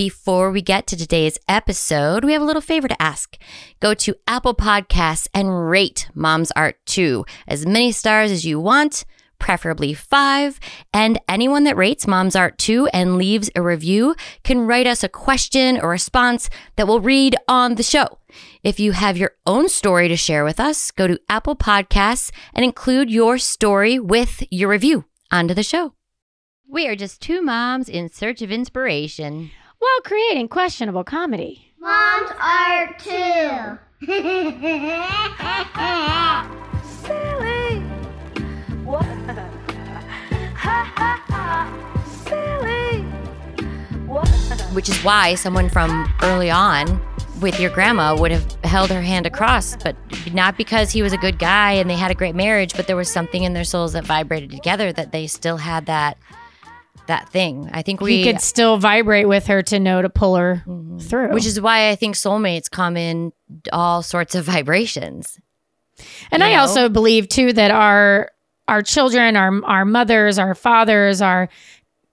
Before we get to today's episode, we have a little favor to ask. Go to Apple Podcasts and rate Moms Art Too as many stars as you want, preferably five. And anyone that rates Moms Art Too and leaves a review can write us a question or response that we'll read on the show. If you have your own story to share with us, go to Apple Podcasts and include your story with your review onto the show. We are just two moms in search of inspiration. While creating questionable comedy. Mom's art too. Silly. What? ha ha ha. Silly. What? which is why someone from early on with your grandma would have held her hand across, but not because he was a good guy and they had a great marriage, but there was something in their souls that vibrated together that they still had that that thing. I think we he could still vibrate with her to know to pull her mm-hmm. through. which is why I think soulmates come in all sorts of vibrations. and you I know? also believe too that our our children, our our mothers, our fathers, our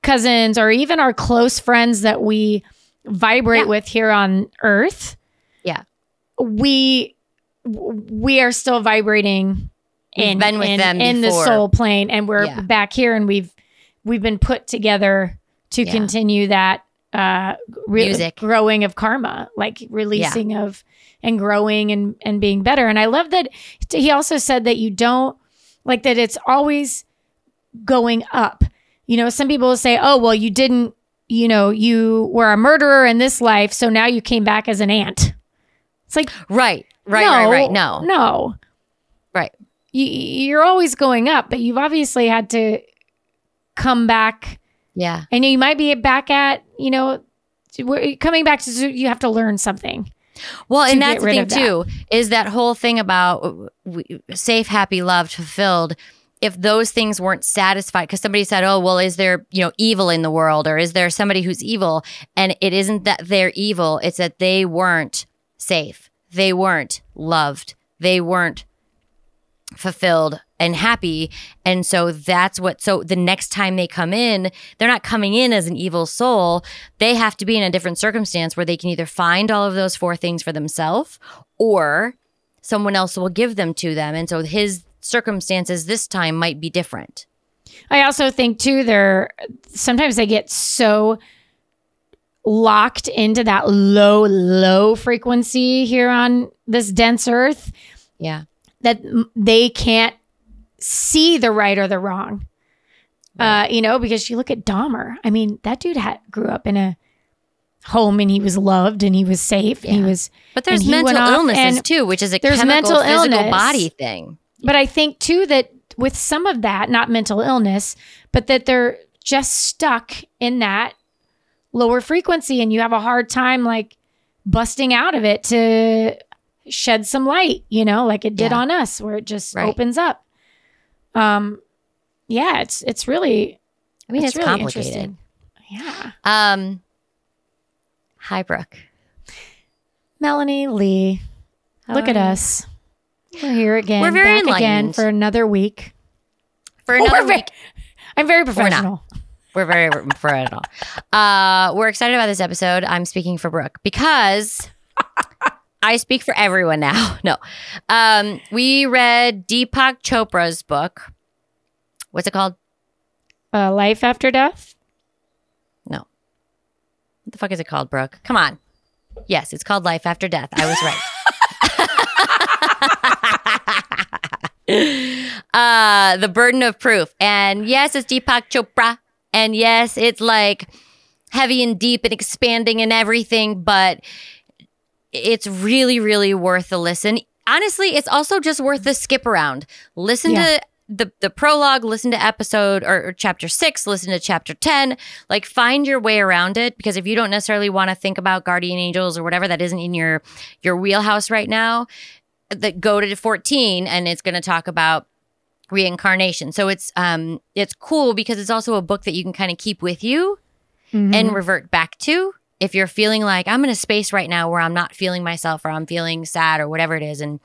cousins, or even our close friends that we vibrate Yeah. with here on Earth, Yeah. we we are still vibrating We've in, been with in, them in the soul plane, and we're Yeah. back here, and we've we've been put together to Yeah. continue that uh re- Music. growing of karma like releasing of and growing and and being better and i love that he also said that you don't like that it's always going up you know some people will say oh well you didn't you know you were a murderer in this life so now you came back as an ant it's like Right. Right, no, right, right. No. no Right. you, you're always going up but you've obviously had to come back Yeah. and you might be back at you know coming back to you have to learn something Well, and that's the thing that. too is that whole thing about safe, happy, loved, fulfilled. If those things weren't satisfied, because somebody said, "Oh, well, is there you know evil in the world, or is there somebody who's evil?" And it isn't that they're evil; it's that they weren't safe, they weren't loved, they weren't fulfilled and happy. And so that's what, so the next time they come in, they're not coming in as an evil soul. They have to be in a different circumstance where they can either find all of those four things for themselves or someone else will give them to them. And so his circumstances this time might be different. I also think too they're sometimes they get so locked into that low low frequency here on this dense earth Yeah. that they can't see the right or the wrong. Uh, you know, because you look at Dahmer. I mean, that dude had grew up in a home and he was loved and he was safe and he was But there's mental illnesses and- too, which is a there's chemical, mental physical illness. body thing. But I think too that with some of that, not mental illness, but that they're just stuck in that lower frequency and you have a hard time like busting out of it to shed some light, you know, like it did Yeah. on us where it just Right. opens up. Um yeah, it's it's really I mean, it's, really complicated. interesting. Yeah. Um, hi, Brooke. Melanie Lee, How look at us. We're here again. We're very back again for another week. For We're another ve- week. I'm very professional. We're very professional. Uh, we're excited about this episode. I'm speaking for Brooke because I speak for everyone now. No. Um, we read Deepak Chopra's book. What's it called? Uh, life after death. No. What the fuck is it called, Brooke? Come on. Yes, it's called Life After Death. I was right. uh, the burden of proof. And yes, it's Deepak Chopra. And yes, it's like heavy and deep and expanding and everything, but it's really, really worth the listen. Honestly, it's also just worth the skip around. Listen Yeah. to the the prologue, listen to episode or, or chapter six, listen to chapter ten. Like find your way around it because if you don't necessarily want to think about guardian angels or whatever that isn't in your your wheelhouse right now, that go to 14 and it's going to talk about reincarnation. So it's um it's cool because it's also a book that you can kind of keep with you Mm-hmm. and revert back to if you're feeling like I'm in a space right now where I'm not feeling myself or I'm feeling sad or whatever it is and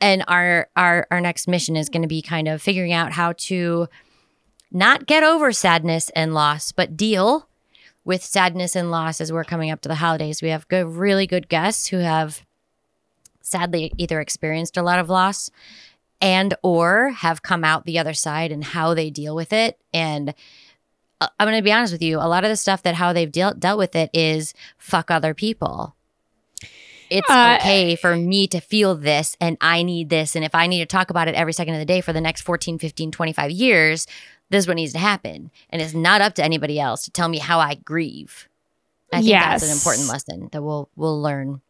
and our our our next mission is going to be kind of figuring out how to not get over sadness and loss but deal with sadness and loss as we're coming up to the holidays. We have good, really good guests who have sadly either experienced a lot of loss and or have come out the other side and how they deal with it and i'm going to be honest with you a lot of the stuff that how they've dealt dealt with it is fuck other people. It's Uh, okay for me to feel this and i need this and if i need to talk about it every second of the day for the next 14 15 25 years this is what needs to happen. And it's not up to anybody else to tell me how i grieve. I think that's an important lesson that we'll we'll learn.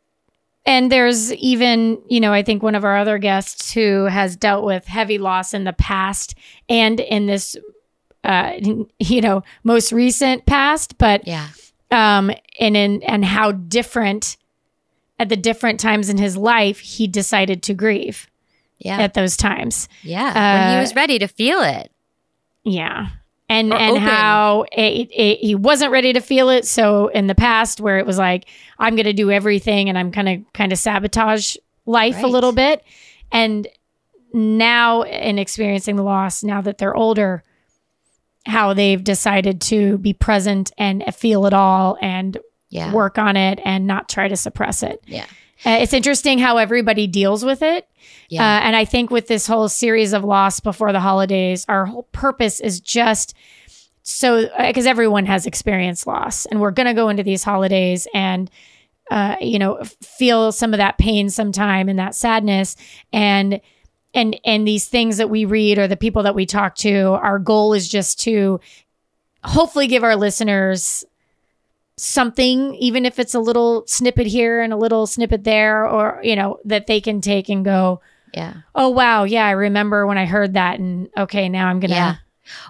And there's even, you know, I think one of our other guests who has dealt with heavy loss in the past and in this, uh, you know, most recent past, but yeah um, and in and how different at the different times in his life he decided to grieve yeah at those times. yeah when he uh, was ready to feel it Yeah. And Or and open. how it, it, he wasn't ready to feel it. So in the past, where it was like I'm going to do everything, and I'm kind of kind of sabotage life a little bit, and now in experiencing the loss, now that they're older, how they've decided to be present and feel it all and yeah work on it and not try to suppress it. yeah Uh, it's interesting how everybody deals with it. yeah Uh, and I think with this whole series of loss before the holidays, our whole purpose is just so because everyone has experienced loss, and we're going to go into these holidays and uh, you know feel some of that pain sometime and that sadness and and and these things that we read or the people that we talk to. Our goal is just to hopefully give our listeners something even if it's a little snippet here and a little snippet there or you know that they can take and go yeah oh wow yeah i remember when i heard that and okay now i'm gonna Yeah.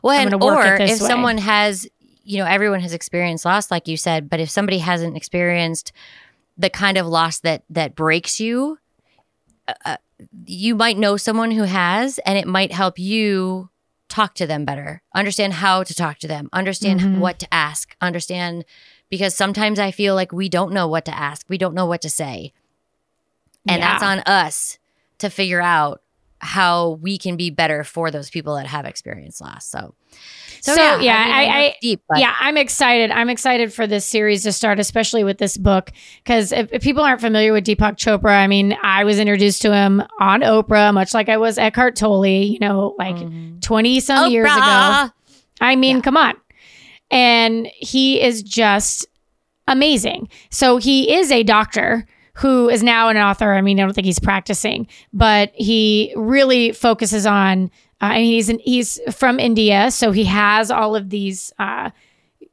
Well, and or if way. someone has, you know, everyone has experienced loss, like you said, but if somebody hasn't experienced the kind of loss that that breaks you, uh, you might know someone who has, and it might help you talk to them better, understand how to talk to them, understand Mhm. what to ask, understand because sometimes I feel like we don't know what to ask, we don't know what to say, and Yeah. that's on us to figure out how we can be better for those people that have experienced loss. So, So, yeah, mean, I- know I- it's deep, yeah i'm excited i'm excited for this series to start especially with this book because if, if people aren't familiar with deepak chopra i mean i was introduced to him on oprah much like i was eckhart tolle you know like Mhm. 20 some years ago I mean, Yeah. come on. And he is just amazing. So he is a doctor who is now an author. I mean, I don't think he's practicing, but he really focuses on. Uh, and he's an, he's from India, so he has all of these. Uh,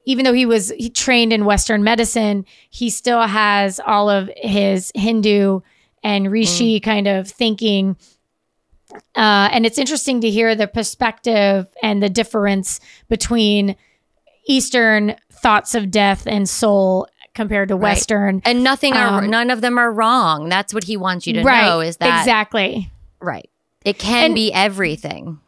even though he was he trained in Western medicine, he still has all of his Hindu and Rishi kind of thinking uh, and it's interesting to hear the perspective and the difference between Eastern thoughts of death and soul compared to Right. Western. and nothing are Um, none of them are wrong. That's what he wants you to right. know is that exactly. right. It can And- be everything.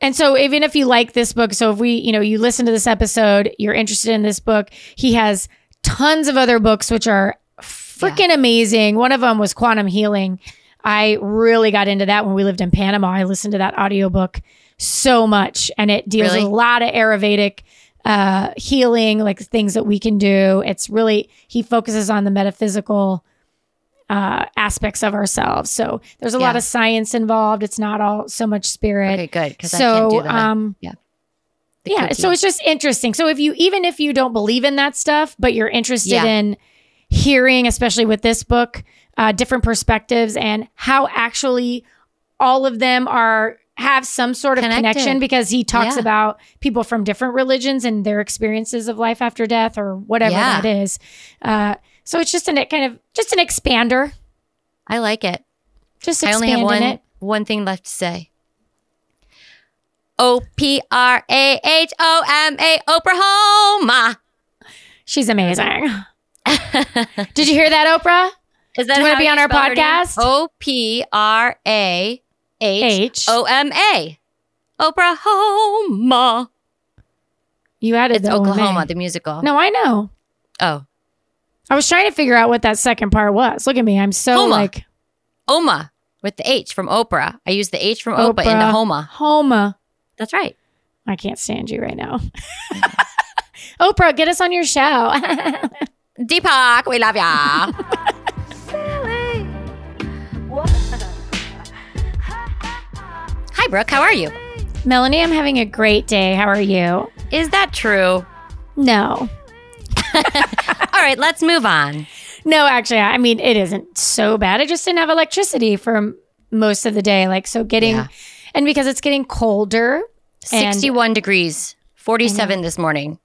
And so even if you like this book, so if we, you know, you listen to this episode, you're interested in this book, he has tons of other books which are freaking amazing. One of them was Quantum Healing. I really got into that when we lived in Panama. I listened to that audiobook so much and it deals Really? with a lot of Ayurvedic uh, healing, like things that we can do. It's really, he focuses on the metaphysical uh, aspects of ourselves. So there's a lot of science involved. It's not all so much spirit Okay, good. Because I so can't do that. um The yeah so it's just interesting so if you even if you don't believe in that stuff but you're interested Yeah. in hearing especially with this book uh, different perspectives and how actually all of them are have some sort of Connected. connection because he talks Yeah. about people from different religions and their experiences of life after death or whatever Yeah. that is uh, so it's just an kind of just an expander I like it. just I only have one it one thing left to say. O P R A H O M A Oklahoma. she's amazing did you hear that oprah Is that Do you wanna be on our spell her name? podcast? O P R A H. O M A. Oklahoma. you added It's. Oklahoma, the musical. No, I know. Oh. I was trying to figure out what that second part was. Look at me. I'm so Homa. like Oma with the H from Oprah. I used the H from Oprah, into Oprah. Homa. Homa. That's right. I can't stand you right now. Oprah, get us on your show. Deepak, we love ya. silly. Hi, Brooke. How are you? Melanie, I'm having a great day. How are you? Is that true? No. All right, let's move on. No, actually, I mean, it isn't so bad. I just didn't have electricity for most of the day. Like, so getting, Yeah. and because it's getting colder. and- 61 degrees, 47 this morning.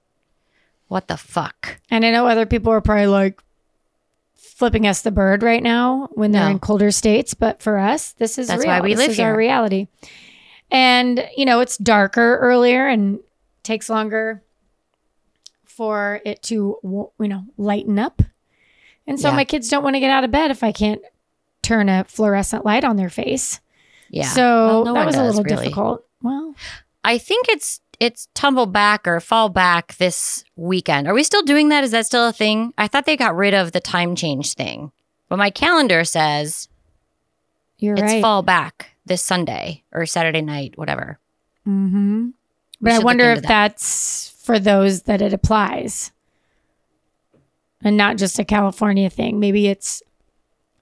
What the fuck? And I know other people are probably like flipping us the bird right now when they're No. in colder states, but for us, this is That's real. why we this live is our reality. And you know, it's darker earlier and takes longer for it to you know lighten up. And so Yeah. my kids don't want to get out of bed if I can't turn a fluorescent light on their face. Yeah. So Well, no that was a little really. difficult. Well, I think it's it's tumble back or fall back this weekend. Are we still doing that? Is that still a thing? I thought they got rid of the time change thing. But my calendar says you're it's right. fall back this Sunday or Saturday night, whatever. Mm-hmm. But I wonder if that. that's for those that it applies and not just a California thing. Maybe it's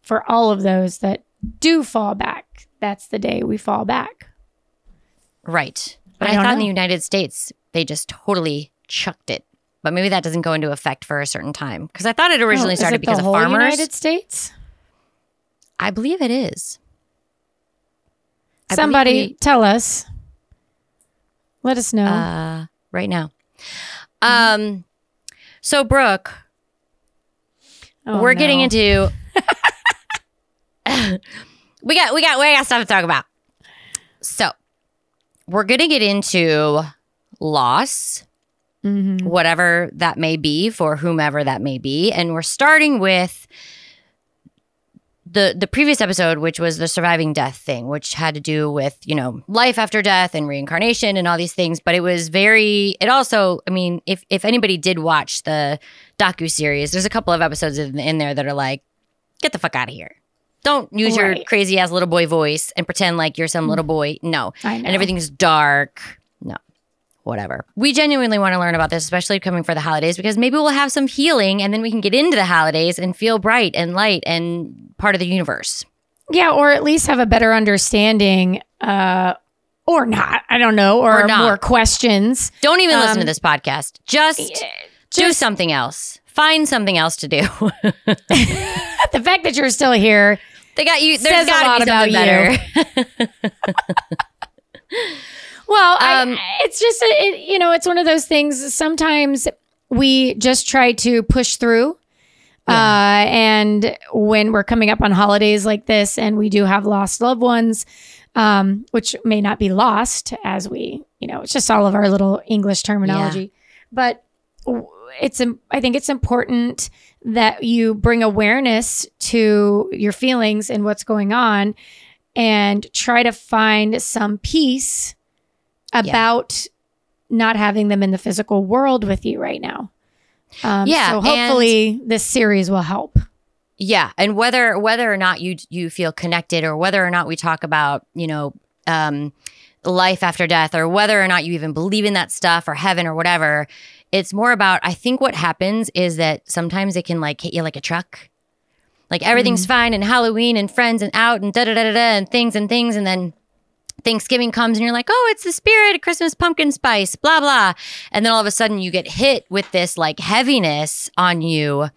for all of those that do fall back. That's the day we fall back. Right. But I I, thought in the United States they just totally chucked it. But maybe that doesn't go into effect for a certain time. Because I thought it originally Oh, started it because the of whole farmers. United States. I believe it is. I Somebody we- tell us. Let us know. uh, right now. Um, so Brooke, Oh, we're getting into. we got we got we got stuff to talk about. So we're gonna get into loss, Mhm. whatever that may be for whomever that may be, and we're starting with the the previous episode, which was the surviving death thing, which had to do with you know life after death and reincarnation and all these things. But it was very. It also, I mean, if if anybody did watch the docu series, there's a couple of episodes in, in there that are like, get the fuck out of here. Don't use your crazy ass little boy voice and pretend like you're some mm-hmm. little boy. No, and everything's dark. Whatever. We genuinely want to learn about this, especially coming for the holidays, because maybe we'll have some healing and then we can get into the holidays and feel bright and light and part of the universe. Yeah, or at least have a better understanding, uh, or not. I don't know, or, Or more questions. Don't even listen to Um, this podcast. Just, do something else. Find something else to do. The fact that you're still here they got you. There's Says a got to lot be something better. Well, I, Um, it's just, a, it, you know, it's one of those things. Sometimes we just try to push through. Uh, and when we're coming up on holidays like this and we do have lost loved ones, um, which may not be lost as we, you know, it's just all of our little English terminology. But it's, I think it's important that you bring awareness to your feelings and what's going on and try to find some peace about not having them in the physical world with you right now. Um, Yeah, So and- hopefully this series will help. Yeah, and whether whether or not you you feel connected, or whether or not we talk about you know um, life after death, or whether or not you even believe in that stuff, or heaven, or whatever, it's more about. I think what happens is that sometimes it can like hit you like a truck. Like everything's fine and Halloween and friends and out and da da da da da and things and things and then Thanksgiving comes and you're like, oh, it's the spirit of Christmas pumpkin spice, blah, blah. And then all of a sudden you get hit with this like heaviness on you.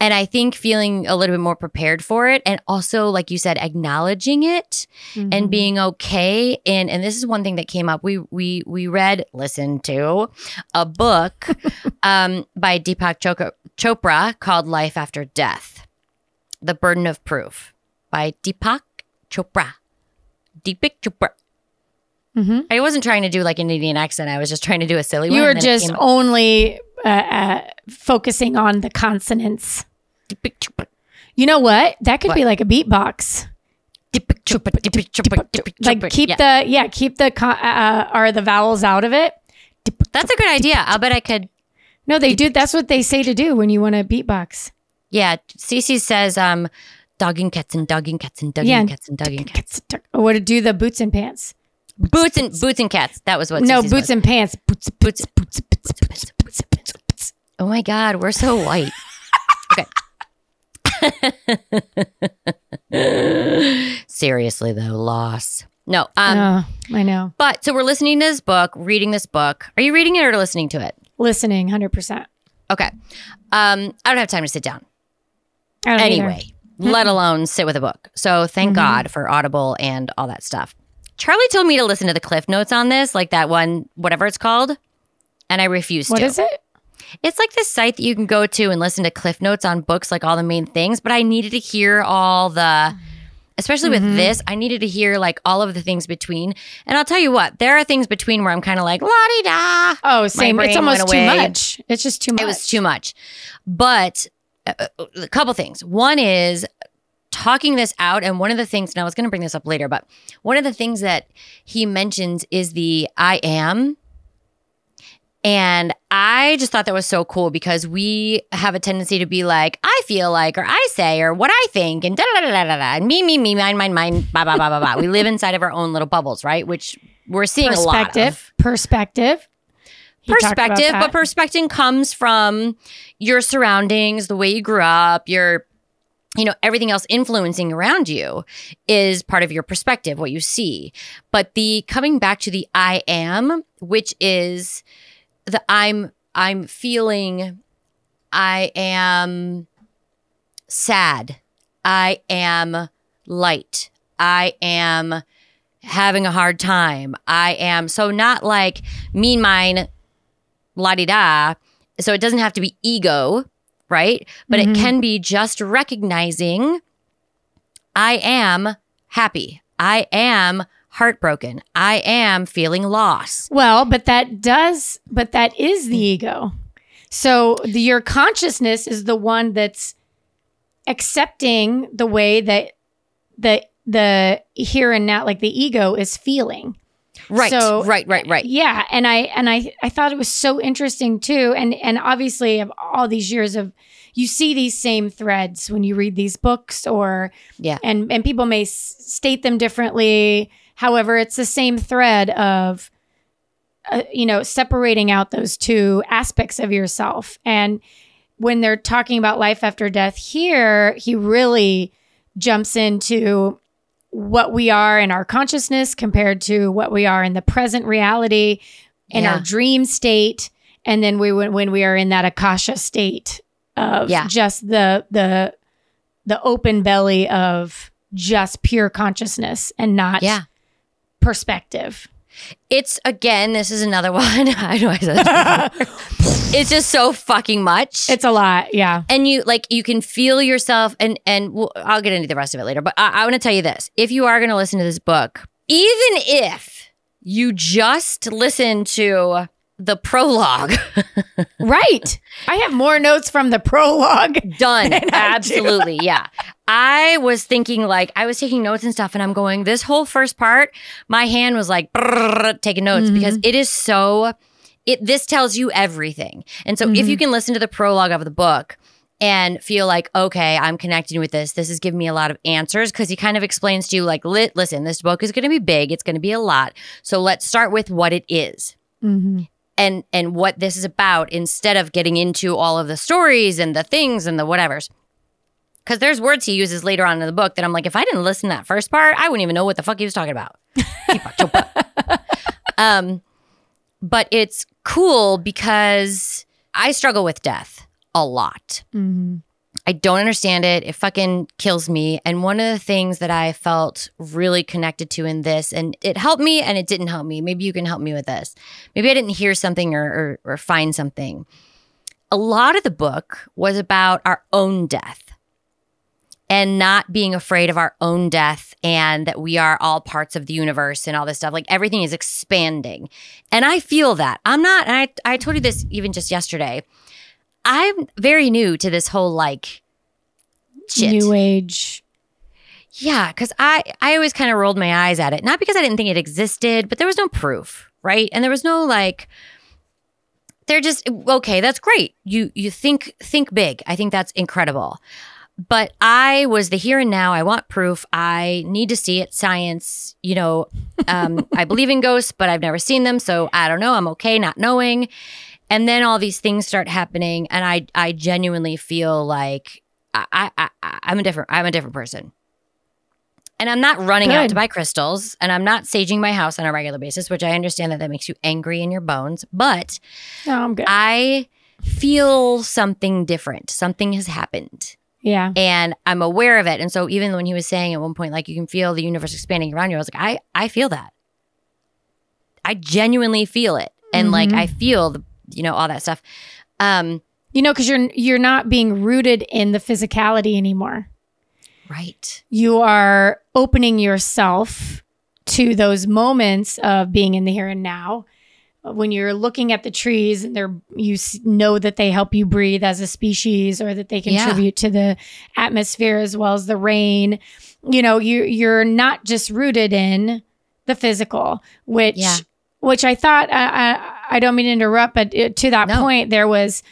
And I think feeling a little bit more prepared for it and also, like you said, acknowledging it and being okay. And and this is one thing that came up. We we we read, listened to a book um, by Deepak Chopra, Chopra called Life After Death. The Burden of Proof by Deepak Chopra. Deepak Chopra. Mhm. I wasn't trying to do like an Indian accent. I was just trying to do a silly one. You were and then it just only uh, uh, focusing on the consonants. Deepak Chopra. You know what? That could What? be like a beatbox. Deepak Chopra. Deepak Chopra. Deepak Like keep Yeah. the yeah, keep the con- uh, are the vowels out of it. That's a good idea. I'll bet I could. No, they do. That's what they say to do when you want to beatbox. Yeah, Cece says, um, dogging cats and dogging cats and dogging Yeah. cats and dogging cats. Or what to do the boots and pants. Boots and boots and cats. That was what. no Cece's boots was. and pants. Boots, boots, boots, boots, boots, boots, boots, boots. Oh my god, we're so white. okay. Seriously though, loss. No. Um. oh, I know. But so we're listening to this book, reading this book. Are you reading it or listening to it? Listening, hundred percent. Okay. Um. I don't have time to sit down. anyway, let alone sit with a book. So thank Mm-hmm. God for Audible and all that stuff. Charlie told me to listen to the cliff notes on this, like that one, whatever it's called, and I refused What to. is it? It's like this site that you can go to and listen to cliff notes on books, like all the main things. But I needed to hear all the, especially with Mm-hmm. this, I needed to hear like all of the things between. And I'll tell you what, there are things between where I'm kind of like la di da. Oh, same. It's almost too much. It's just too much. It was too much. But Uh, a couple things. One is talking this out and one of the things and I was going to bring this up later, but one of the things that he mentions is the I am and I just thought that was so cool because we have a tendency to be like, I feel like, or I say, or what I think, and da da da da da da, and me, me, me, mine, mine, mine, blah, blah, blah, blah, blah. We live inside of our own little bubbles, right? Which we're seeing a lot of Perspective. perspective. Perspective. But perspective comes from your surroundings, the way you grew up, your you know everything else influencing around you is part of your perspective what you see but the coming back to the i am which is the i'm i'm feeling i am sad i am light i am having a hard time i am so not like mean mine la di da. So it doesn't have to be ego, right? But it mm-hmm. can be just recognizing I am happy. I am heartbroken. I am feeling loss. Well, but that does, but that is the ego. So the, your consciousness is the one that's accepting the way that the the here and now, like the ego, is feeling. Right. So- right, right, right. Yeah, and I and I I thought it was so interesting too, and and obviously of all these years of you see these same threads when you read these books or Yeah. and and people may s- state them differently. However, it's the same thread of uh, you know separating out those two aspects of yourself. And when they're talking about life after death here, he really jumps into what we are in our consciousness compared to what we are in the present reality in Yeah. our dream state and then we when, when we are in that akasha state of Yeah. just the the the open belly of just pure consciousness and not Yeah. perspective It's again, this is another one. I know I said. It's just so fucking much. it's a lot yeah and you like you can feel yourself and and we'll, i'll get into the rest of it later but i, I want to tell you this if you are going to listen to this book even if you just listen to the prologue. Right. I have more notes from the prologue done. Than I do. absolutely. Yeah. I was thinking like i was taking notes and stuff and i'm going this whole first part my hand was like taking notes Mm-hmm. because it is so it this tells you everything. And so if Mm-hmm. you can listen to the prologue of the book and feel like okay i'm connecting with this this is giving me a lot of answers because he kind of explains to you like listen this book is going to be big. It's going to be a lot. So let's start with what it is. Mhm. And and what this is about instead of getting into all of the stories and the things and the whatevers. Because there's words he uses later on in the book that I'm like, if I didn't listen to that first part, I wouldn't even know what the fuck he was talking about. Um, but it's cool because I struggle with death a lot. Mhm. I don't understand it. It fucking kills me. And one of the things that I felt really connected to in this, and it helped me and it didn't help me. Maybe you can help me with this. Maybe I didn't hear something or, or, or find something. A lot of the book was about our own death and not being afraid of our own death and that we are all parts of the universe and all this stuff. Like everything is expanding. And I feel that. I'm not, and I, I told you this even just yesterday. I'm very new to this whole like shit. new age Yeah, because I I always kind of rolled my eyes at it, not because I didn't think it existed, but there was no proof, right? And there was no like. They're just okay. That's great. You you think think big. I think that's incredible. but I was the here and now. I want proof. I need to see it. Science, you know, um, I believe in ghosts, but I've never seen them. So I don't know. I'm okay not knowing. And then all these things start happening. And I, I genuinely feel like I, I, I, I'm a different, I'm a different person. And I'm not running out to buy crystals and I'm not saging my house on a regular basis, which I understand that that makes you angry in your bones. But No, I'm good. I feel something different. Something has happened yeah. and I'm aware of it. And so even when he was saying at one point, like you can feel the universe expanding around you, I was like, I, I feel that. I genuinely feel it. And like mm-hmm. I feel the, you know, all that stuff. Um, You know, because you're you're not being rooted in the physicality anymore. right. You are opening yourself to those moments of being in the here and now. When you're looking at the trees and they're you know that they help you breathe as a species or that they Yeah. contribute to the atmosphere as well as the rain. You know, you you're not just rooted in the physical, which Yeah. which I thought I, I I don't mean to interrupt, but it, to that No. point there was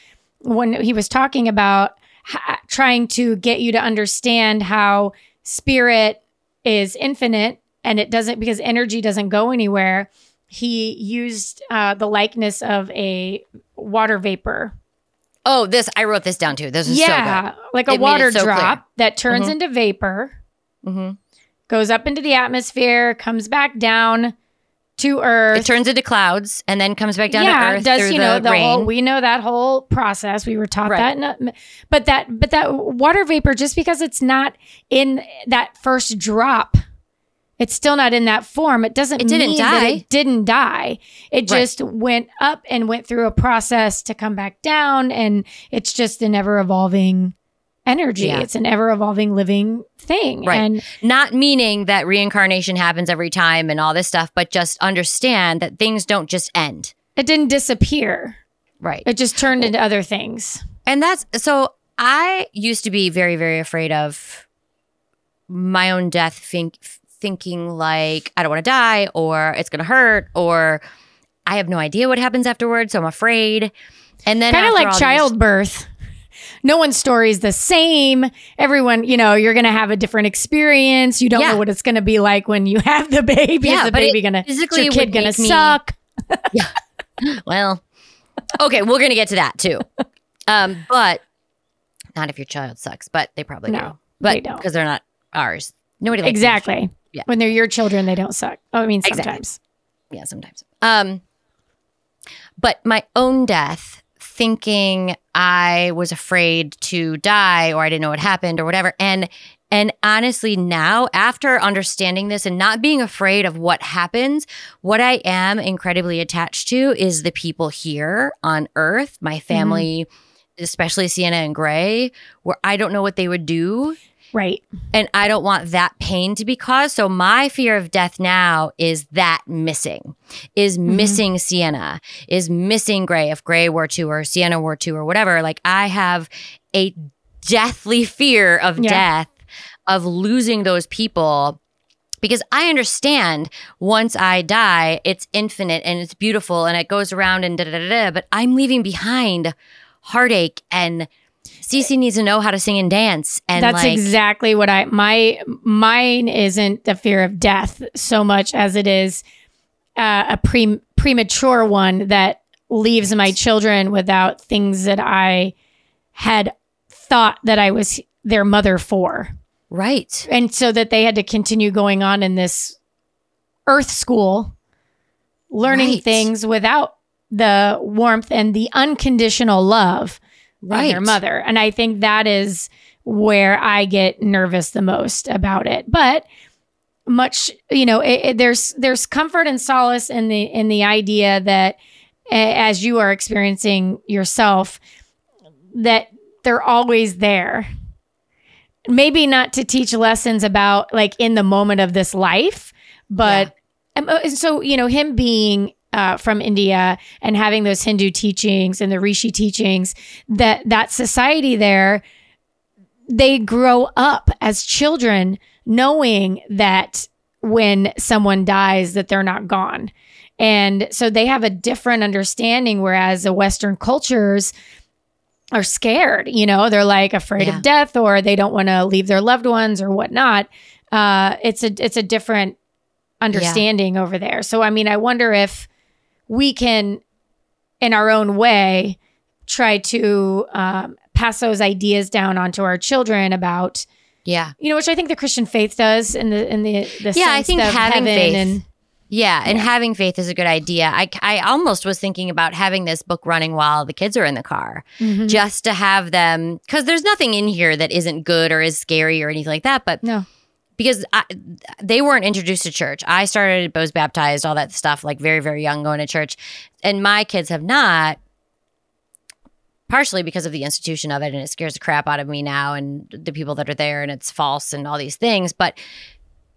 when he was talking about ha- trying to get you to understand how spirit is infinite and it doesn't because energy doesn't go anywhere he used uh, the likeness of a water vapor Oh, this, I wrote this down too. This is yeah like a It water so clear. drop that turns Mhm. into vapor so good. hmm goes up into the atmosphere comes back down to earth It turns into clouds and then comes back down yeah, to earth does through you know the, the rain. whole we know that whole process. We were taught Right. that, a- but that but that water vapor just because it's not in that first drop, it's still not in that form. It doesn't It didn't die. it didn't die. It Right. just went up and went through a process to come back down, and it's just an ever evolving energy. Yeah. It's an ever evolving living thing, Right. and Not meaning that reincarnation happens every time and all this stuff, but just understand that things don't just end. it didn't disappear. Right. It just turned into other things. And that's so I used to be very, very afraid of my own death, think, thinking like I don't want to die or it's going to hurt or I have no idea what happens afterwards. So I'm afraid. And then kind of like all these- childbirth. No one's story is the same. Everyone, you know, you're going to have a different experience. You don't Yeah. know what it's going to be like when you have the baby. Yeah, is the baby going to physically your kid going to me- yeah. well, okay, we're going to get to that too. Um, but not if your child sucks, but they probably No, do. But they don't. because they're not ours. Nobody likes Exactly. Yeah. When they're your children, they don't suck. Oh, I mean, Exactly. sometimes. yeah sometimes um but my own death thinking i was afraid to die or i didn't know what happened or whatever. And and honestly now after understanding this and not being afraid of what happens what i am incredibly attached to is the people here on earth my mm-hmm. family especially sienna and gray where i don't know what they would do Right. and I don't want that pain to be caused. So my fear of death now is that missing, is Mm-hmm. missing Sienna, is missing Gray. If Gray were to or Sienna were to or whatever, like I have a deathly fear of Yeah. death, of losing those people. Because I understand once I die, it's infinite and it's beautiful and it goes around and da da da da. But I'm leaving behind heartache and Cece needs to know how to sing and dance. And That's like, exactly what I my mine isn't the fear of death so much as it is uh, a pre premature one that leaves my children without things that I had thought that I was their mother for. Right. And so that they had to continue going on in this earth school learning Right. things without the warmth and the unconditional love Right. their mother. And I think that is where I get nervous the most about it. But much, you know, it, it- there's there's comfort and solace in the in the idea that as you are experiencing yourself that they're always there. Maybe not to teach lessons about like in the moment of this life, but um, uh, so you know him being uh, from India and having those Hindu teachings and the Rishi teachings that that society there they grow up as children knowing that when someone dies that they're not gone and so they have a different understanding whereas the western cultures are scared. You know, they're like afraid Yeah. of death, or they don't want to leave their loved ones, or whatnot. Uh, it's a it's a different understanding over there. So I mean, I wonder if we can, in our own way, try to um, pass those ideas down onto our children about Yeah. you know, which I think the Christian faith does in the in the the Yeah, I think having faith and Yeah, and having faith is a good idea. I, I almost was thinking about having this book running while the kids are in the car, Mhm. just to have them, because there's nothing in here that isn't good or is scary or anything like that. But no, because I, they weren't introduced to church, I started, was baptized, all that stuff, like very, very young, going to church, and my kids have not. Partially because of the institution of it, and it scares the crap out of me now, and the people that are there, and it's false, and all these things. But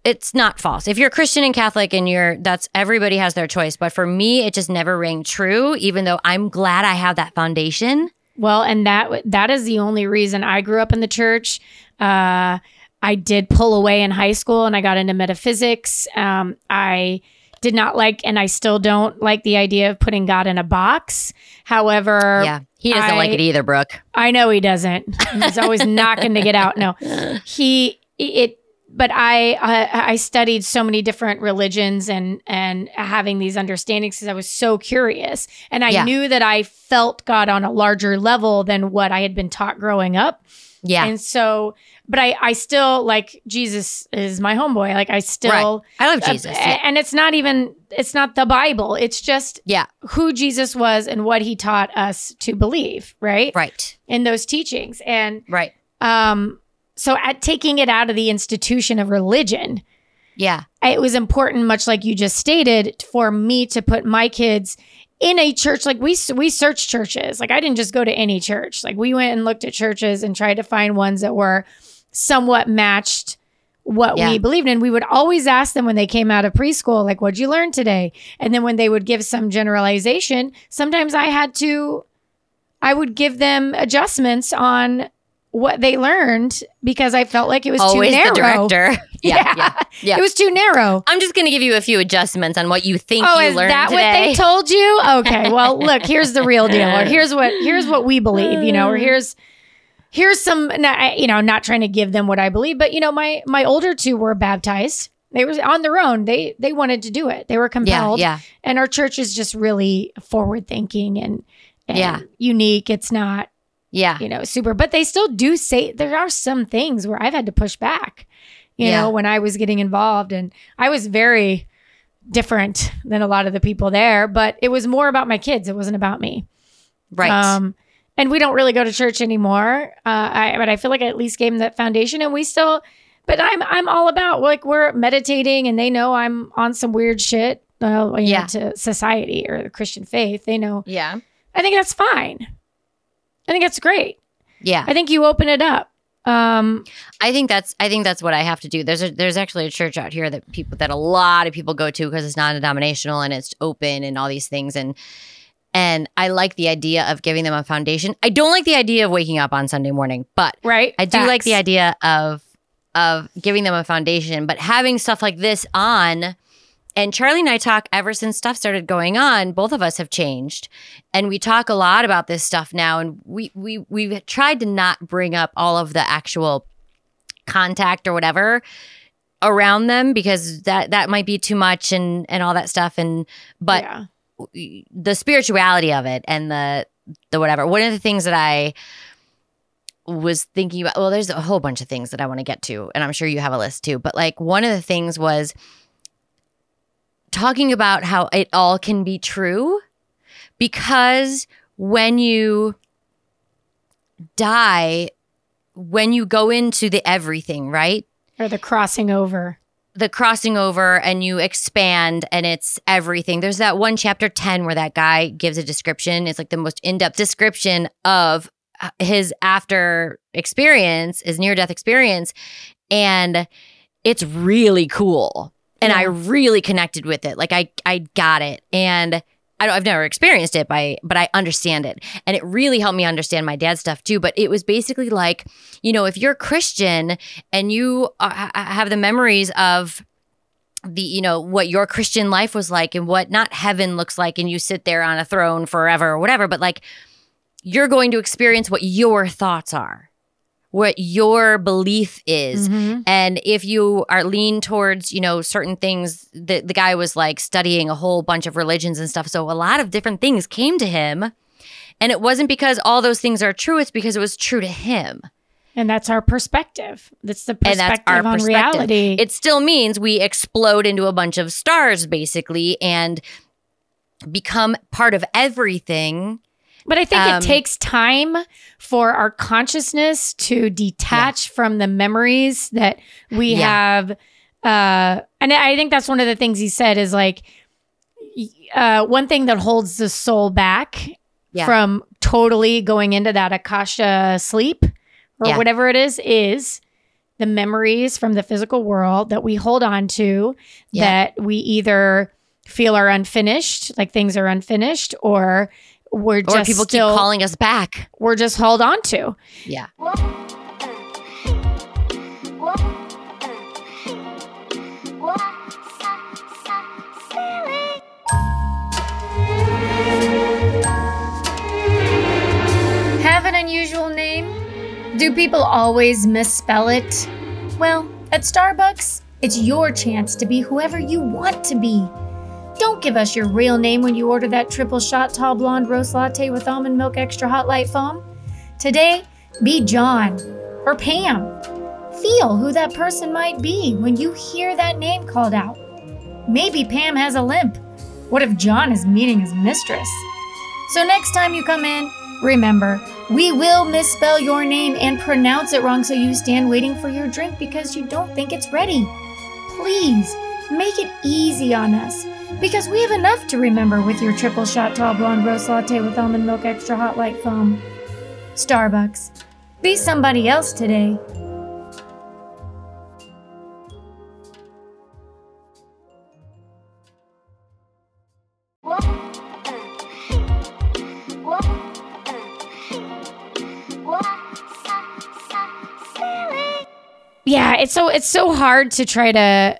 it's not false. If you're Christian and Catholic and you're that's everybody has their choice. But for me, it just never rang true, even though I'm glad I have that foundation. well, and that that is the only reason I grew up in the church. Uh, I did pull away in high school, and I got into metaphysics. Um, I did not like, and I still don't like the idea of putting God in a box. However, yeah. He doesn't like it either, Brooke. I know he doesn't. He's always knocking to get out. No, he it. But I, I I studied so many different religions and and having these understandings because I was so curious and I Yeah. knew that I felt God on a larger level than what I had been taught growing up. Yeah. And so, but I I still like Jesus is my homeboy. Like I still I love uh, Jesus. yeah. and it's not even it's not the Bible. It's just yeah. who Jesus was and what he taught us to believe. Right Right. in those teachings and Right. um so at taking it out of the institution of religion Yeah. it was important much like you just stated for me to put my kids in a church like we we searched churches like i didn't just go to any church like we went and looked at churches and tried to find ones that were somewhat matched what Yeah. we believed in we would always ask them when they came out of preschool like what'd you learn today and then when they would give some generalization sometimes i had to i would give them adjustments on what they learned because i felt like it was Always too narrow the director. Yeah. yeah. Yeah. it was too narrow I'm just going to give you a few adjustments on what you think Oh, you is learned that today. what they told you? Okay. Well, look, here's the real deal, or here's what here's what we believe, you know, or here's here's some, you know, not trying to give them what I believe, but you know, my my older two were baptized. They were on their own. They they wanted to do it. They were yeah. compelled. Yeah. And our church is just really forward thinking and, and Yeah. unique. It's not Yeah. you know, super. But they still do say there are some things where I've had to push back, you Yeah. know, when I was getting involved. And I was very different than a lot of the people there, but it was more about my kids. It wasn't about me. Right. Um, and we don't really go to church anymore. Uh, I, but I feel like I at least gave them that foundation and we still, but I'm, I'm all about like we're meditating and they know I'm on some weird shit. Uh, you Yeah. know, to society or the Christian faith, they know. yeah. I think that's fine. I think that's great. Yeah. I think you open it up. Um, I think that's I think that's what I have to do. There's a there's actually a church out here that people that a lot of people go to because it's non-denominational and it's open and all these things and and I like the idea of giving them a foundation. I don't like the idea of waking up on Sunday morning, but right. I do like the idea of of giving them a foundation, but having stuff like this on. And Charlie and I talk ever since stuff started going on. Both of us have changed, and we talk a lot about this stuff now. And we we we've tried to not bring up all of the actual contact or whatever around them because that that might be too much and and all that stuff. And but Yeah. The spirituality of it and the the whatever. One of the things that I was thinking about well there's a whole bunch of things that I want to get to and I'm sure you have a list too but like one of the things was talking about how it all can be true because when you die when you go into the everything right or the crossing over. The crossing over and you expand and it's everything. There's that one chapter 10 where that guy gives a description. It's like the most in-depth description of uh, his after experience, his near death experience and it's really cool. And I really connected with it. Like I I got it. And I I've never experienced it, by, but I understand it. And it really helped me understand my dad's stuff too. But it was basically like, you know, if you're a Christian and you uh, have the memories of the, you know, what your Christian life was like and what not heaven looks like, and you sit there on a throne forever or whatever, but like, you're going to experience what your thoughts are, what your belief is. Mhm. And if you are lean towards, you know, certain things, the, the guy was like studying a whole bunch of religions and stuff. So a lot of different things came to him. And it wasn't because all those things are true, it's because it was true to him. And that's our perspective. That's the perspective that's on perspective. reality. It still means we explode into a bunch of stars, basically, and become part of everything. But I think Um, it takes time for our consciousness to detach from the memories that we Yeah. have. Uh, and I think that's one of the things he said is like, uh, one thing that holds the soul back Yeah. from totally going into that Akasha sleep or Yeah. whatever it is, is the memories from the physical world that we hold on to Yeah. that we either feel are unfinished, like things are unfinished, or we're Or just people still, keep calling us back. we're just held on to. Yeah. Have an unusual name? Do people always misspell it? Well, at Starbucks, it's your chance to be whoever you want to be. Don't give us your real name when you order that triple shot tall blonde roast latte with almond milk extra hot light foam. Today, be John or Pam. Feel who that person might be when you hear that name called out. Maybe Pam has a limp. What if John is meeting his mistress? So next time you come in, remember, we will misspell your name and pronounce it wrong so you stand waiting for your drink because you don't think it's ready. Please make it easy on us because we have enough to remember with your triple shot tall blonde roast latte with almond milk extra hot light foam. Starbucks. Be somebody else today. Yeah, it's so it's so hard to try to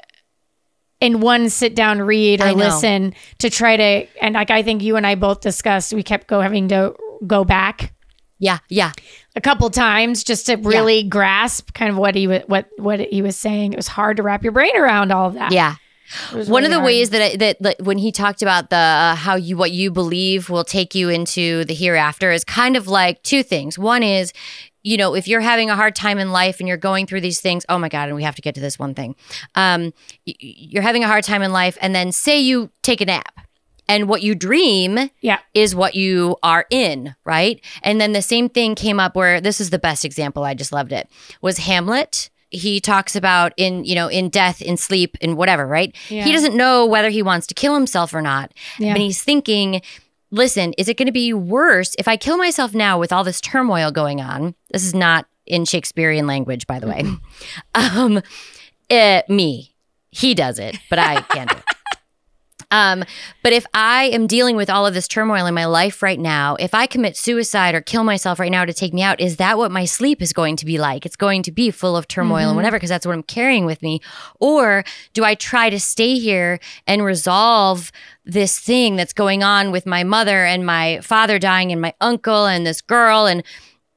in one sit down read or listen to try to and like I think you and I both discussed we kept go having to go back Yeah. Yeah. a couple times just to really grasp kind of what he was what what he was saying. It was hard to wrap your brain around all of that. Yeah. One really of the hard. ways that I, that like, when he talked about the uh, how you what you believe will take you into the hereafter is kind of like two things. One is, you know, if you're having a hard time in life and you're going through these things. Oh my god! And we have to get to this one thing. Um, you're having a hard time in life, and then say you take a nap, and what you dream Yeah. is what you are in, right? And then the same thing came up where this is the best example. I just loved it. Was Hamlet. He talks about in, you know, in death, in sleep, in whatever, right? Yeah. He doesn't know whether he wants to kill himself or not. Yeah. But he's thinking, listen, is it going to be worse if I kill myself now with all this turmoil going on? This is not in Shakespearean language, by the way. um, eh, me, he does it, but I can't do it. Um, but if I am dealing with all of this turmoil in my life right now, if I commit suicide or kill myself right now to take me out, is that what my sleep is going to be like? It's going to be full of turmoil and whatever, because that's what I'm carrying with me. Or do I try to stay here and resolve this thing that's going on with my mother and my father dying and my uncle and this girl and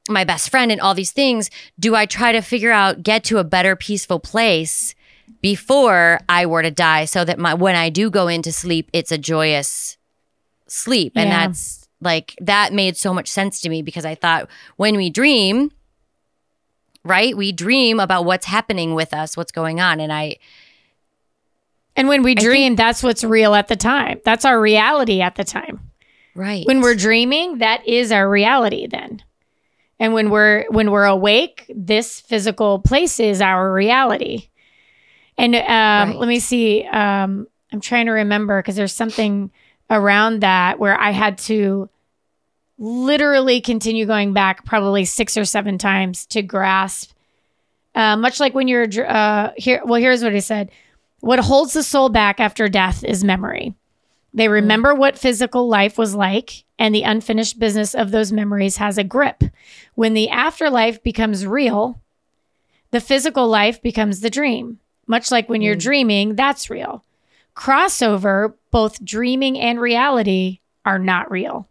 my best friend and all these things? Do I try to figure out, get to a better, peaceful place? before I were to die so that my when I do go into sleep it's a joyous sleep and that's like that made so much sense to me because I thought when we dream right we dream about what's happening with us what's going on and I And when we think- dream, that's what's real at the time. That's our reality at the time. right When we're dreaming, that is our reality then. And when we're when we're awake, this physical place is our reality. And um, let me see. Um, I'm trying to remember because there's something around that where I had to literally continue going back probably six or seven times to grasp. Uh, much like when you're uh, here. Well, here's what he said: What holds the soul back after death is memory. They mm. remember what physical life was like, and the unfinished business of those memories has a grip. When the afterlife becomes real, the physical life becomes the dream. Much like when you're mm. dreaming, that's real. Crossover, both dreaming and reality, are not real.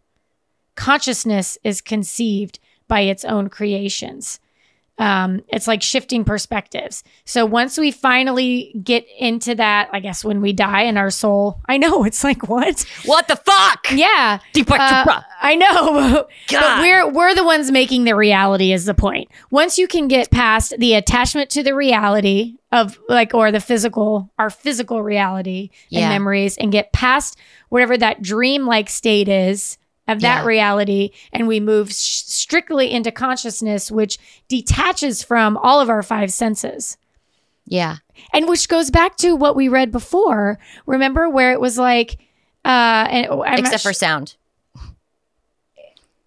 consciousness is conceived by its own creations. Um, it's like shifting perspectives. So once we finally get into that, I guess when we die and our soul, I know it's like what? What the fuck? Yeah, uh, I know, but we're we're the ones making the reality. Is the point? Once you can get past the attachment to the reality of like or the physical, our physical reality and memories, and get past whatever that dream-like state is of that Yeah. reality, and we move sh- strictly into consciousness, which detaches from all of our five senses. Yeah. And which goes back to what we read before. Remember where it was like, uh, and I'm not Except for sound.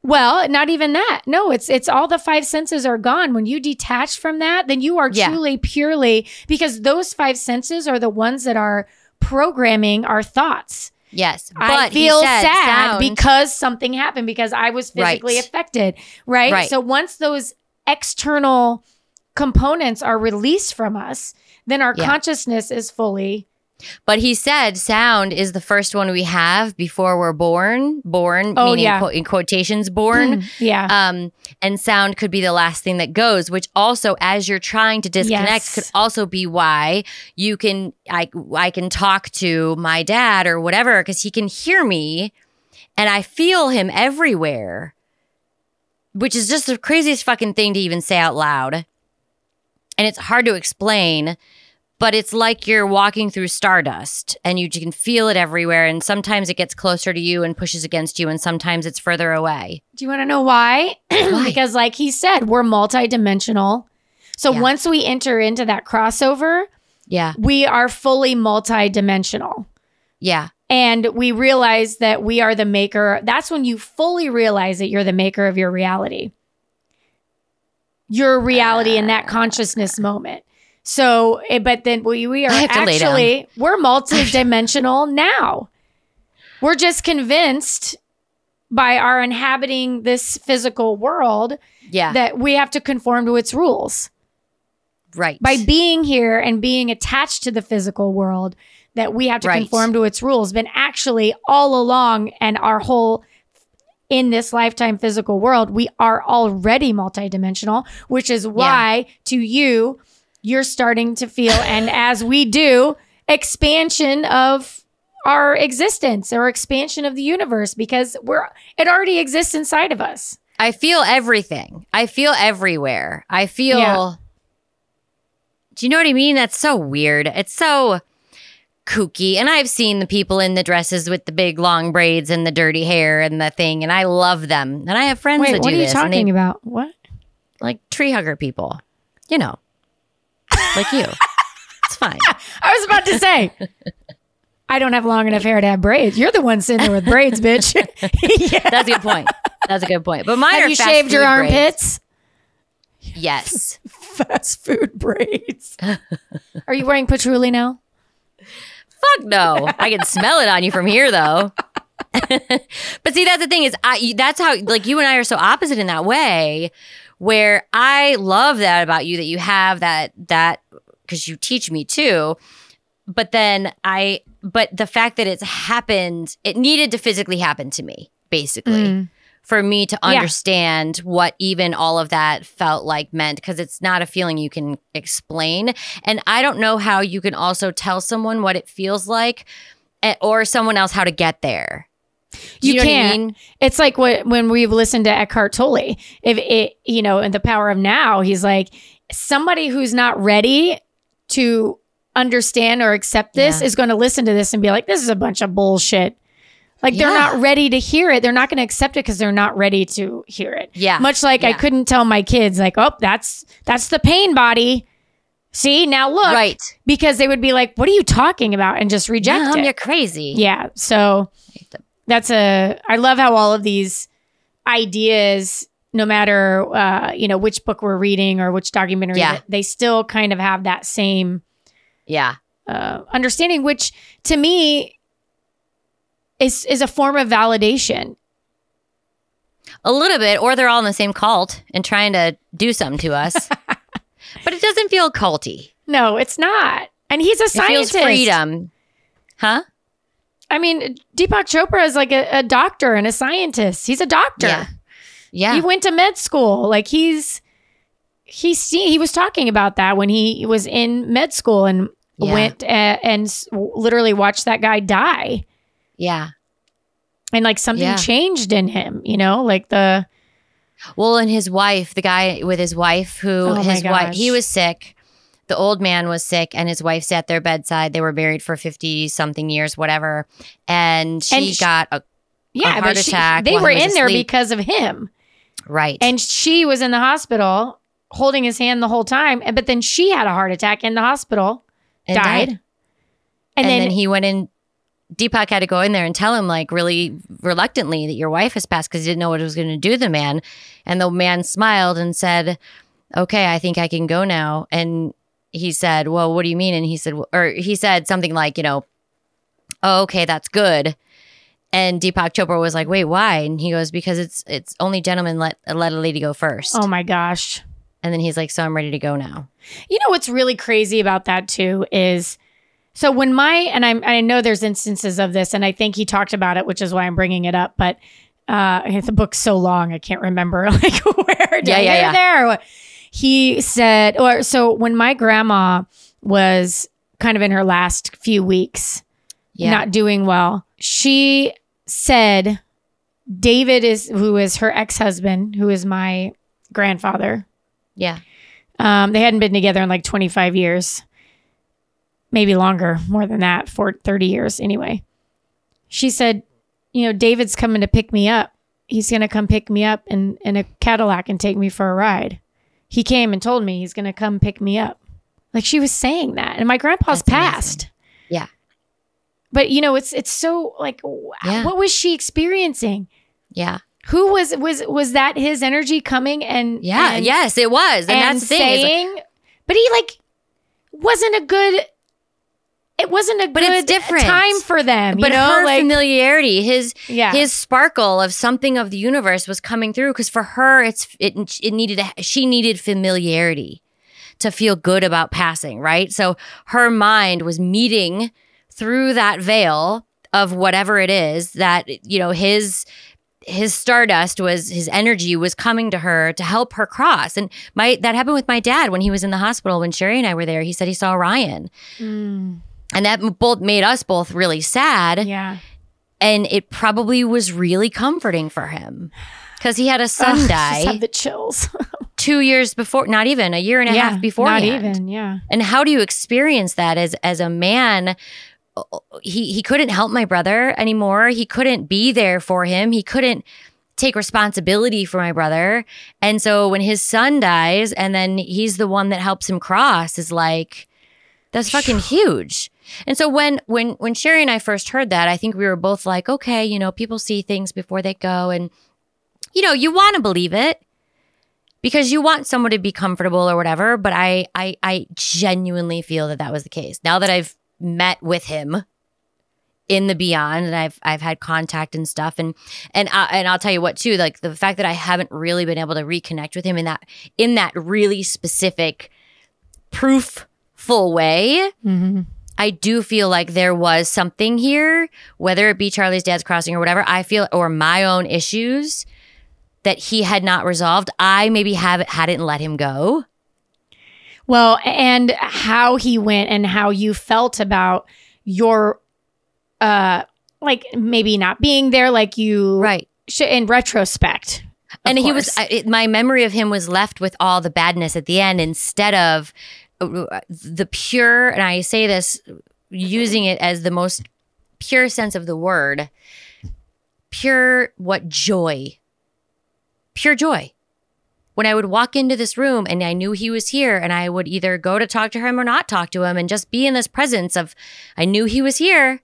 well, not even that. No, it's it's all the five senses are gone. When you detach from that, then you are Yeah. truly purely because those five senses are the ones that are programming our thoughts. Yes. But I feel said sad sound- because something happened because I was physically Right. affected, right? Right. So once those external components are released from us, then our Yeah. consciousness is fully But he said sound is the first one we have before we're born. Born, Oh, meaning yeah. quote, in quotations, born. yeah. Um, and sound could be the last thing that goes, which also, as you're trying to disconnect, Yes. could also be why you can I I can talk to my dad or whatever because he can hear me, and I feel him everywhere, which is just the craziest fucking thing to even say out loud, and it's hard to explain. But it's like you're walking through stardust and you can feel it everywhere. And sometimes it gets closer to you and pushes against you, and sometimes it's further away. Do you want to know why? Why? because, like he said, we're multidimensional. So Yeah. once we enter into that crossover, Yeah. we are fully multidimensional. Yeah. And we realize that we are the maker. That's when you fully realize that you're the maker of your reality. Your reality in that consciousness ah. moment. So, eh, but then we, we are I have to lay down. actually, we're multidimensional now. We're just convinced by our inhabiting this physical world Yeah. that we have to conform to its rules right. by being here and being attached to the physical world that we have to Right. conform to its rules but actually all along and our whole in this lifetime physical world we are already multidimensional which is why to you you're starting to feel and as we do expansion of our existence or expansion of the universe because we're it already exists inside of us I feel everything. I feel everywhere. I feel. Yeah. Do you know what I mean? That's so weird. It's so kooky. And I've seen the people in the dresses with the big long braids and the dirty hair and the thing, and I love them. And I have friends wait that what are you this, talking they about what like tree hugger people. You know, like you. it's fine. I was about to say, I don't have long enough hair to have braids. You're the one sitting there with braids, bitch. yeah. That's a good point. That's a good point. But mine Have are you shaved your food braids. armpits? Yes. Fast food braids. Are you wearing patchouli now? Fuck no. I can smell it on you from here though. but see, that's the thing is, I that's how like you and I are so opposite in that way. Where I love that about you that you have that that because you teach me too. But then I, but the fact that it's happened, it needed to physically happen to me, basically, for me to Yeah. understand what even all of that felt like meant, because it's not a feeling you can explain. And I don't know how you can also tell someone what it feels like eh, or someone else how to get there. Do You know what I can't. mean? It's like what when we've listened to Eckhart Tolle. If it, you know, in the power of now, he's like somebody who's not ready to understand or accept this Yeah. is going to listen to this and be like, "This is a bunch of bullshit." Like they're Yeah. not ready to hear it. They're not going to accept it because they're not ready to hear it. Yeah. Much like I couldn't tell my kids, like, "Oh, that's that's the pain body." See now, look, Right. Because they would be like, "What are you talking about?" and just reject Mom, it. you're crazy. Yeah. So that's a, I love how all of these ideas, no matter, uh, you know, which book we're reading or which documentary, Yeah. they still kind of have that same Yeah. uh, understanding, which to me is, is a form of validation. A little bit, or they're all in the same cult and trying to do something to us. but it doesn't feel culty. No, it's not. And he's a It feels scientist. freedom. Huh? I mean, Deepak Chopra is like a, a doctor and a scientist. He's a doctor. Yeah. Yeah. He went to med school. Like he's he's he was talking about that when he was in med school and Yeah. went uh, and s- literally watched that guy die yeah. and like something Yeah. changed in him, you know, like the Well, and his wife, the guy with his wife, who Oh his wife, he was sick. The old man was sick, and his wife sat their bedside. They were married for fifty something years, whatever. And she And got a yeah, heart but she- attack they were in there because of him. right. And she was in the hospital holding his hand the whole time, and but then she had a heart attack in the hospital, And died. died. And, And, then, then, he went in. Deepak had to go in there and tell him, like, really reluctantly, that your wife has passed because he didn't know what it was going to do the man. And the man smiled and said, Okay, I think I can go now. And he said, Well, what do you mean? And he said, Or he said something like, You know, oh, okay, that's good. And Deepak Chopra was like, Wait, why? And he goes, Because it's it's only gentlemen let let a lady go first. oh my gosh. And then he's like, So I'm ready to go now. You know what's really crazy about that too is so when my and I'm I know there's instances of this and I think he talked about it, which is why I'm bringing it up. But uh, the book's so long I can't remember like where did Yeah, yeah, yeah. there. He said, or so when my grandma was kind of in her last few weeks, Yeah. not doing well, she said David is who is her ex husband, who is my grandfather. yeah. Um, they hadn't been together in like 25 years, maybe longer, more than that, for 30 years anyway. She said, You know, David's coming to pick me up. He's going to come pick me up in, in a Cadillac and take me for a ride. He came and told me he's going to come pick me up. Like she was saying that. And my grandpa's That's amazing. passed. Yeah. But, you know, it's it's so like, Yeah. what was she experiencing? Yeah. Who was was was that his energy coming and Yeah. and- yes, it was. And, and that's the thing. saying, but he like wasn't a good. It wasn't a But good different. time for them. but you know, her like familiarity, his yeah, his sparkle of something of the universe was coming through because for her, it's it it needed to, she needed familiarity to feel good about passing, right? So her mind was meeting through that veil of whatever it is that you know his his stardust was his energy was coming to her to help her cross and my that happened with my dad when he was in the hospital when sherry and i were there he said he saw ryan Mm, and that both made us both really sad. Yeah. and it probably was really comforting for him. Because he had a son Ugh, just die have the chills. two years before not even a year and a yeah, half before not even. Yeah, and how do you experience that as as a man? He he couldn't help my brother anymore. He couldn't be there for him. He couldn't take responsibility for my brother. And so when his son dies and then he's the one that helps him cross is like that's fucking huge and so when when when sherry and i first heard that i think we were both like okay you know people see things before they go. And you know you want to believe it because you want someone to be comfortable or whatever. But I, I i genuinely feel that that was the case. Now that i've met with him in the beyond and i've i've had contact and stuff. And and I, and i'll tell you what too like the fact that i haven't really been able to reconnect with him in that in that really specific proofful way mm-hmm. I do feel like there was something here, whether it be Charlie's dad's crossing or whatever. I feel, or my own issues that he had not resolved. I maybe have hadn't let him go. Well, and how he went and how you felt about your, uh, like maybe not being there, like you Right. sh- in retrospect. of and he was. I- it, my memory of him was left with all the badness at the end instead of the pure, and I say this using it as the most pure sense of the word, pure what joy, pure joy. When I would walk into this room and I knew he was here, and I would either go to talk to him or not talk to him and just be in this presence of, I knew he was here.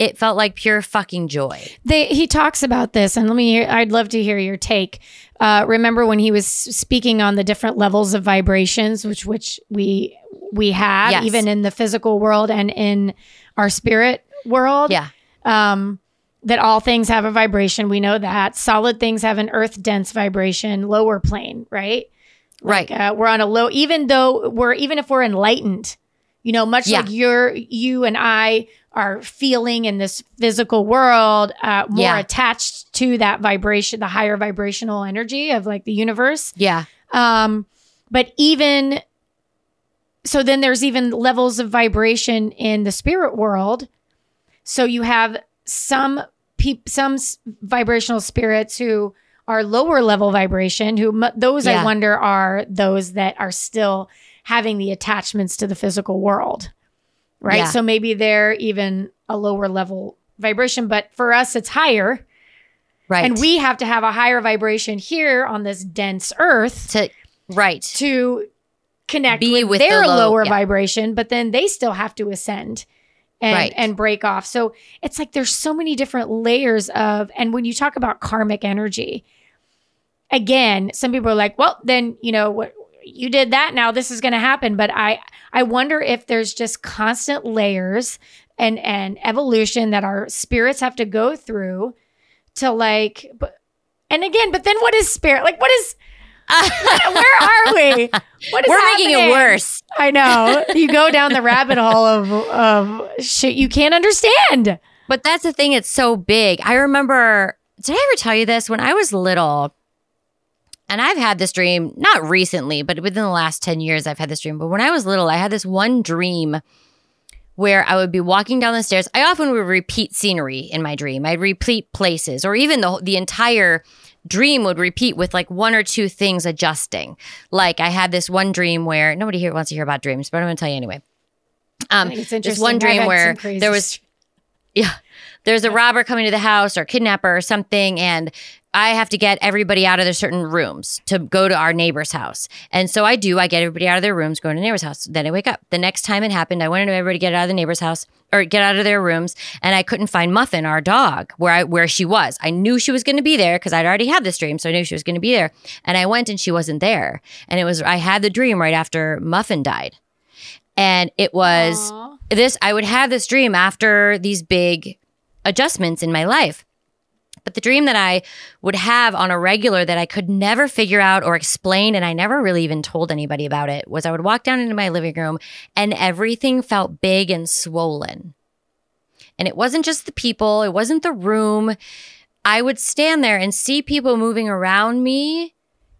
It felt like pure fucking joy. They, he talks about this, and let me. Hear, I'd love to hear your take. Uh, remember when he was speaking on the different levels of vibrations, which which we we have, Yes. even in the physical world and in our spirit world. Yeah. Um, that all things have a vibration. We know that solid things have an earth dense vibration, lower plane, right? Right. Uh, we're on a low, even though we're even if we're enlightened, You know, much Yeah. like you're you and I are feeling in this physical world, uh, more Yeah. attached to that vibration, the higher vibrational energy of like the universe. Yeah. Um, but even so, then there's even levels of vibration in the spirit world. So you have some peop- some vibrational spirits who are lower level vibration. Who m- those I wonder are those that are still having the attachments to the physical world, right? Yeah. So maybe they're even a lower level vibration, but for us it's higher. Right. And we have to have a higher vibration here on this dense earth to right. to connect Be with, with their the low- lower yeah. vibration, but then they still have to ascend and Right. and break off. So it's like there's so many different layers of and when you talk about karmic energy, again, some people are like, well, then you know what you did that now this is going to happen, but I I wonder if there's just constant layers and and evolution that our spirits have to go through to like but and again, but then what is spirit? Like what is where are we? What is We're making it worse. I know. You go down the rabbit hole of of shit you can't understand. But that's the thing, it's so big. I remember, did I ever tell you this? When I was little, and I've had this dream, not recently, but within the last 10 years, I've had this dream. But when I was little, I had this one dream where I would be walking down the stairs. I often would repeat scenery in my dream. I'd repeat places, or even the, the entire dream would repeat with like one or two things adjusting. Like I had this one dream where nobody here wants to hear about dreams, but I'm going to tell you anyway. Um, think it's this interesting. one dream where there was yeah. There's a robber coming to the house or kidnapper or something, and I have to get everybody out of their certain rooms to go to our neighbor's house. And so I do. I get everybody out of their rooms, go to the neighbor's house. Then I wake up. The next time it happened, I wanted everybody to get out of the neighbor's house or get out of their rooms, and I couldn't find Muffin, our dog, where I where she was. I knew she was going to be there because I'd already had this dream, so I knew she was going to be there. And I went, and she wasn't there. And it was I had the dream right after Muffin died, and it was Aw. this I would have this dream after these big adjustments in my life. But the dream that I would have on a regular that I could never figure out or explain, and I never really even told anybody about it, was I would walk down into my living room and everything felt big and swollen. And it wasn't just the people, it wasn't the room. I would stand there and see people moving around me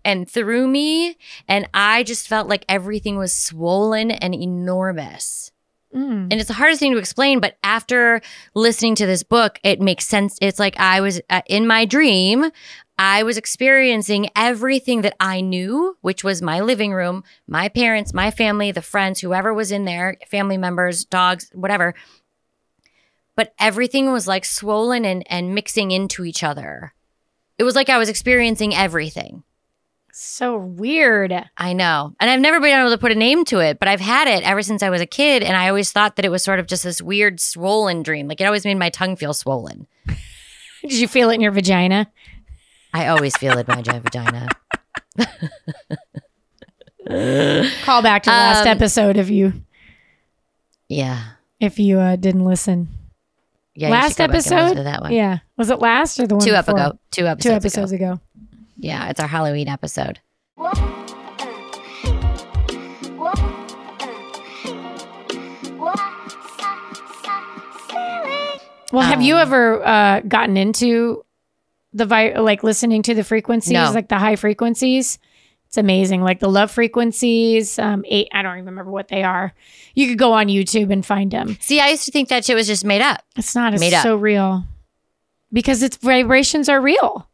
and through me. And I just felt like everything was swollen and enormous. Mm. And it's the hardest thing to explain, but after listening to this book, it makes sense. It's like I was uh, in my dream, I was experiencing everything that I knew, which was my living room, my parents, my family, the friends, whoever was in there, family members, dogs, whatever. But everything was like swollen and, and mixing into each other. It was like I was experiencing everything. So weird. I know. And I've never been able to put a name to it, but I've had it ever since I was a kid. And I always thought that it was sort of just this weird swollen dream. Like it always made my tongue feel swollen. Did you feel it in your vagina? I always feel it in my vagina. Call back to the last Um, episode if you Yeah. if you uh, didn't listen. Yeah. last should go back and episode. that one. Yeah. Was it last or the one Two ago. Two episodes. Two episodes ago. ago. Yeah, it's our Halloween episode. Well, have you Um, ever uh, gotten into the vi- like listening to the frequencies, No. like the high frequencies? It's amazing, like the love frequencies. Um, eight. I don't even remember what they are. You could go on YouTube and find them. See, I used to think that shit was just made up. It's not. It's Made up. so real because its vibrations are real.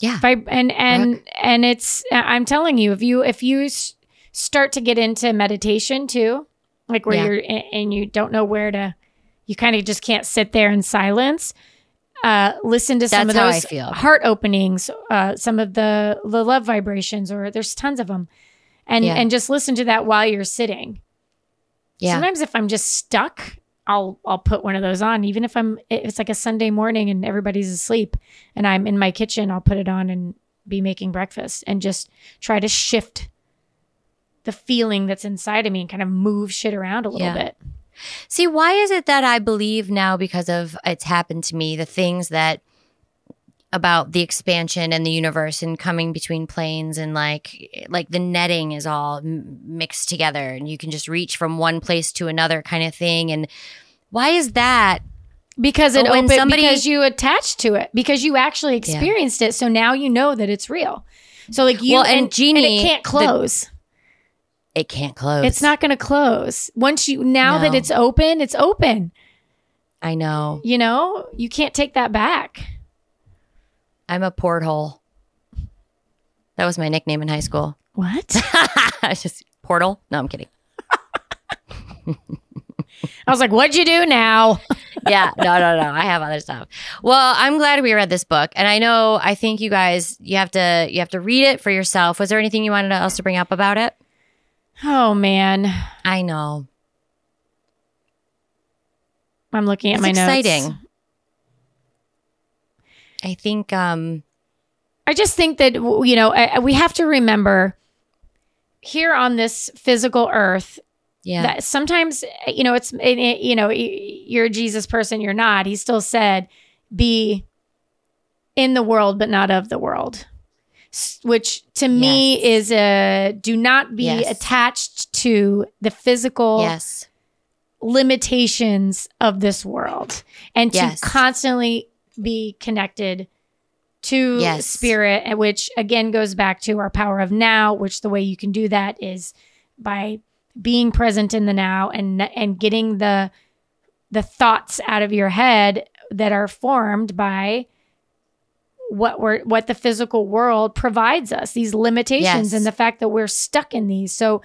Yeah. Vib- and and and it's. I'm telling you, if you if you s- start to get into meditation too, like where Yeah. you're and you don't know where to, you kind of just can't sit there in silence. Uh, listen to some That's of those heart openings, uh, some of the the love vibrations, or there's tons of them, and Yeah. and just listen to that while you're sitting. Yeah. Sometimes if I'm just stuck, I'll I'll put one of those on. Even if I'm if it's like a Sunday morning and everybody's asleep and I'm in my kitchen, I'll put it on and be making breakfast and just try to shift the feeling that's inside of me and kind of move shit around a little Yeah. bit. See, why is it that I believe now because of it's happened to me, the things that about the expansion and the universe and coming between planes and like like the netting is all m- mixed together and you can just reach from one place to another kind of thing. And why is that? Because it opened somebody- because you attached to it because you actually experienced it so now you know that it's real. So like you Well, and Jeannie, it can't the- close. It can't close. It's not going to close. Once you now that it's open it's open. I know. You know? You can't take that back i'm a porthole that was my nickname in high school what I just portal no i'm kidding i was like what'd you do now yeah, no, no, no. I have other stuff. Well, I'm glad we read this book, and I know I think you guys you have to you have to read it for yourself. Was there anything you wanted else to bring up about it? oh man I know i'm looking at it's my exciting. notes I think um I just think that you know we have to remember here on this physical earth yeah. that sometimes eh, you know it's it, it- you know you're a Jesus person you're not. He still said be in the world but not of the world which to me is a do not be Yes. attached to the physical yes. limitations of this world and to constantly be connected to Yes. spirit which again goes back to our power of now which the way you can do that is by being present in the now and and getting the the thoughts out of your head that are formed by what we're what the physical world provides us these limitations Yes. and the fact that we're stuck in these so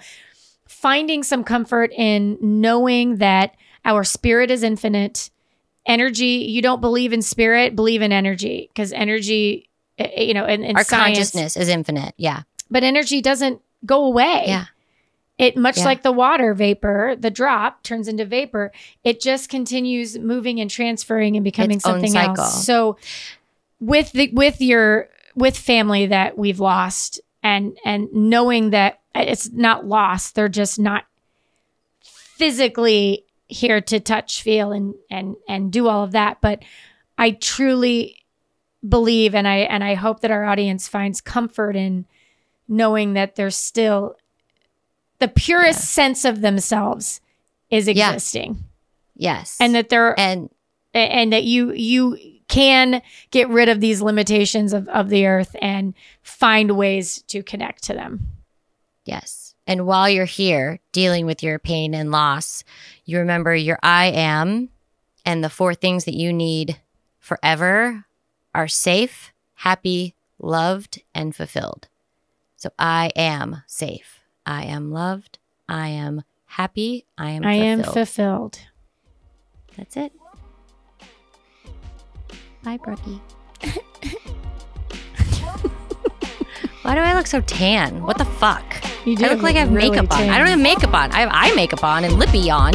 finding some comfort in knowing that our spirit is infinite energy you don't believe in spirit believe in energy because energy eh, eh, you know in, in our science consciousness is infinite. Yeah. but energy doesn't go away Yeah. it much Yeah. like the water vapor the drop turns into vapor it just continues moving and transferring and becoming Its something else so with the with your with family that we've lost and and knowing that it's not lost they're just not physically here to touch feel and and and do all of that but i truly believe and i and i hope that our audience finds comfort in knowing that there's still the purest sense of themselves is Yeah. existing Yes. and that they're and and that you you can get rid of these limitations of, of the earth and find ways to connect to them yes. And while you're here dealing with your pain and loss, you remember your I am and the four things that you need forever are safe, happy, loved, and fulfilled. So I am safe. I am loved. I am happy. I am i am fulfilled. fulfilled That's it. Bye, Brookie. Why do I look so tan? What the fuck? you do. I look like I have really makeup on. I don't have makeup on. I have eye makeup on and lippy on.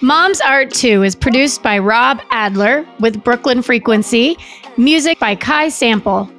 Moms Art Too is produced by Rob Adler with Brooklyn Frequency, music by Kai Sample.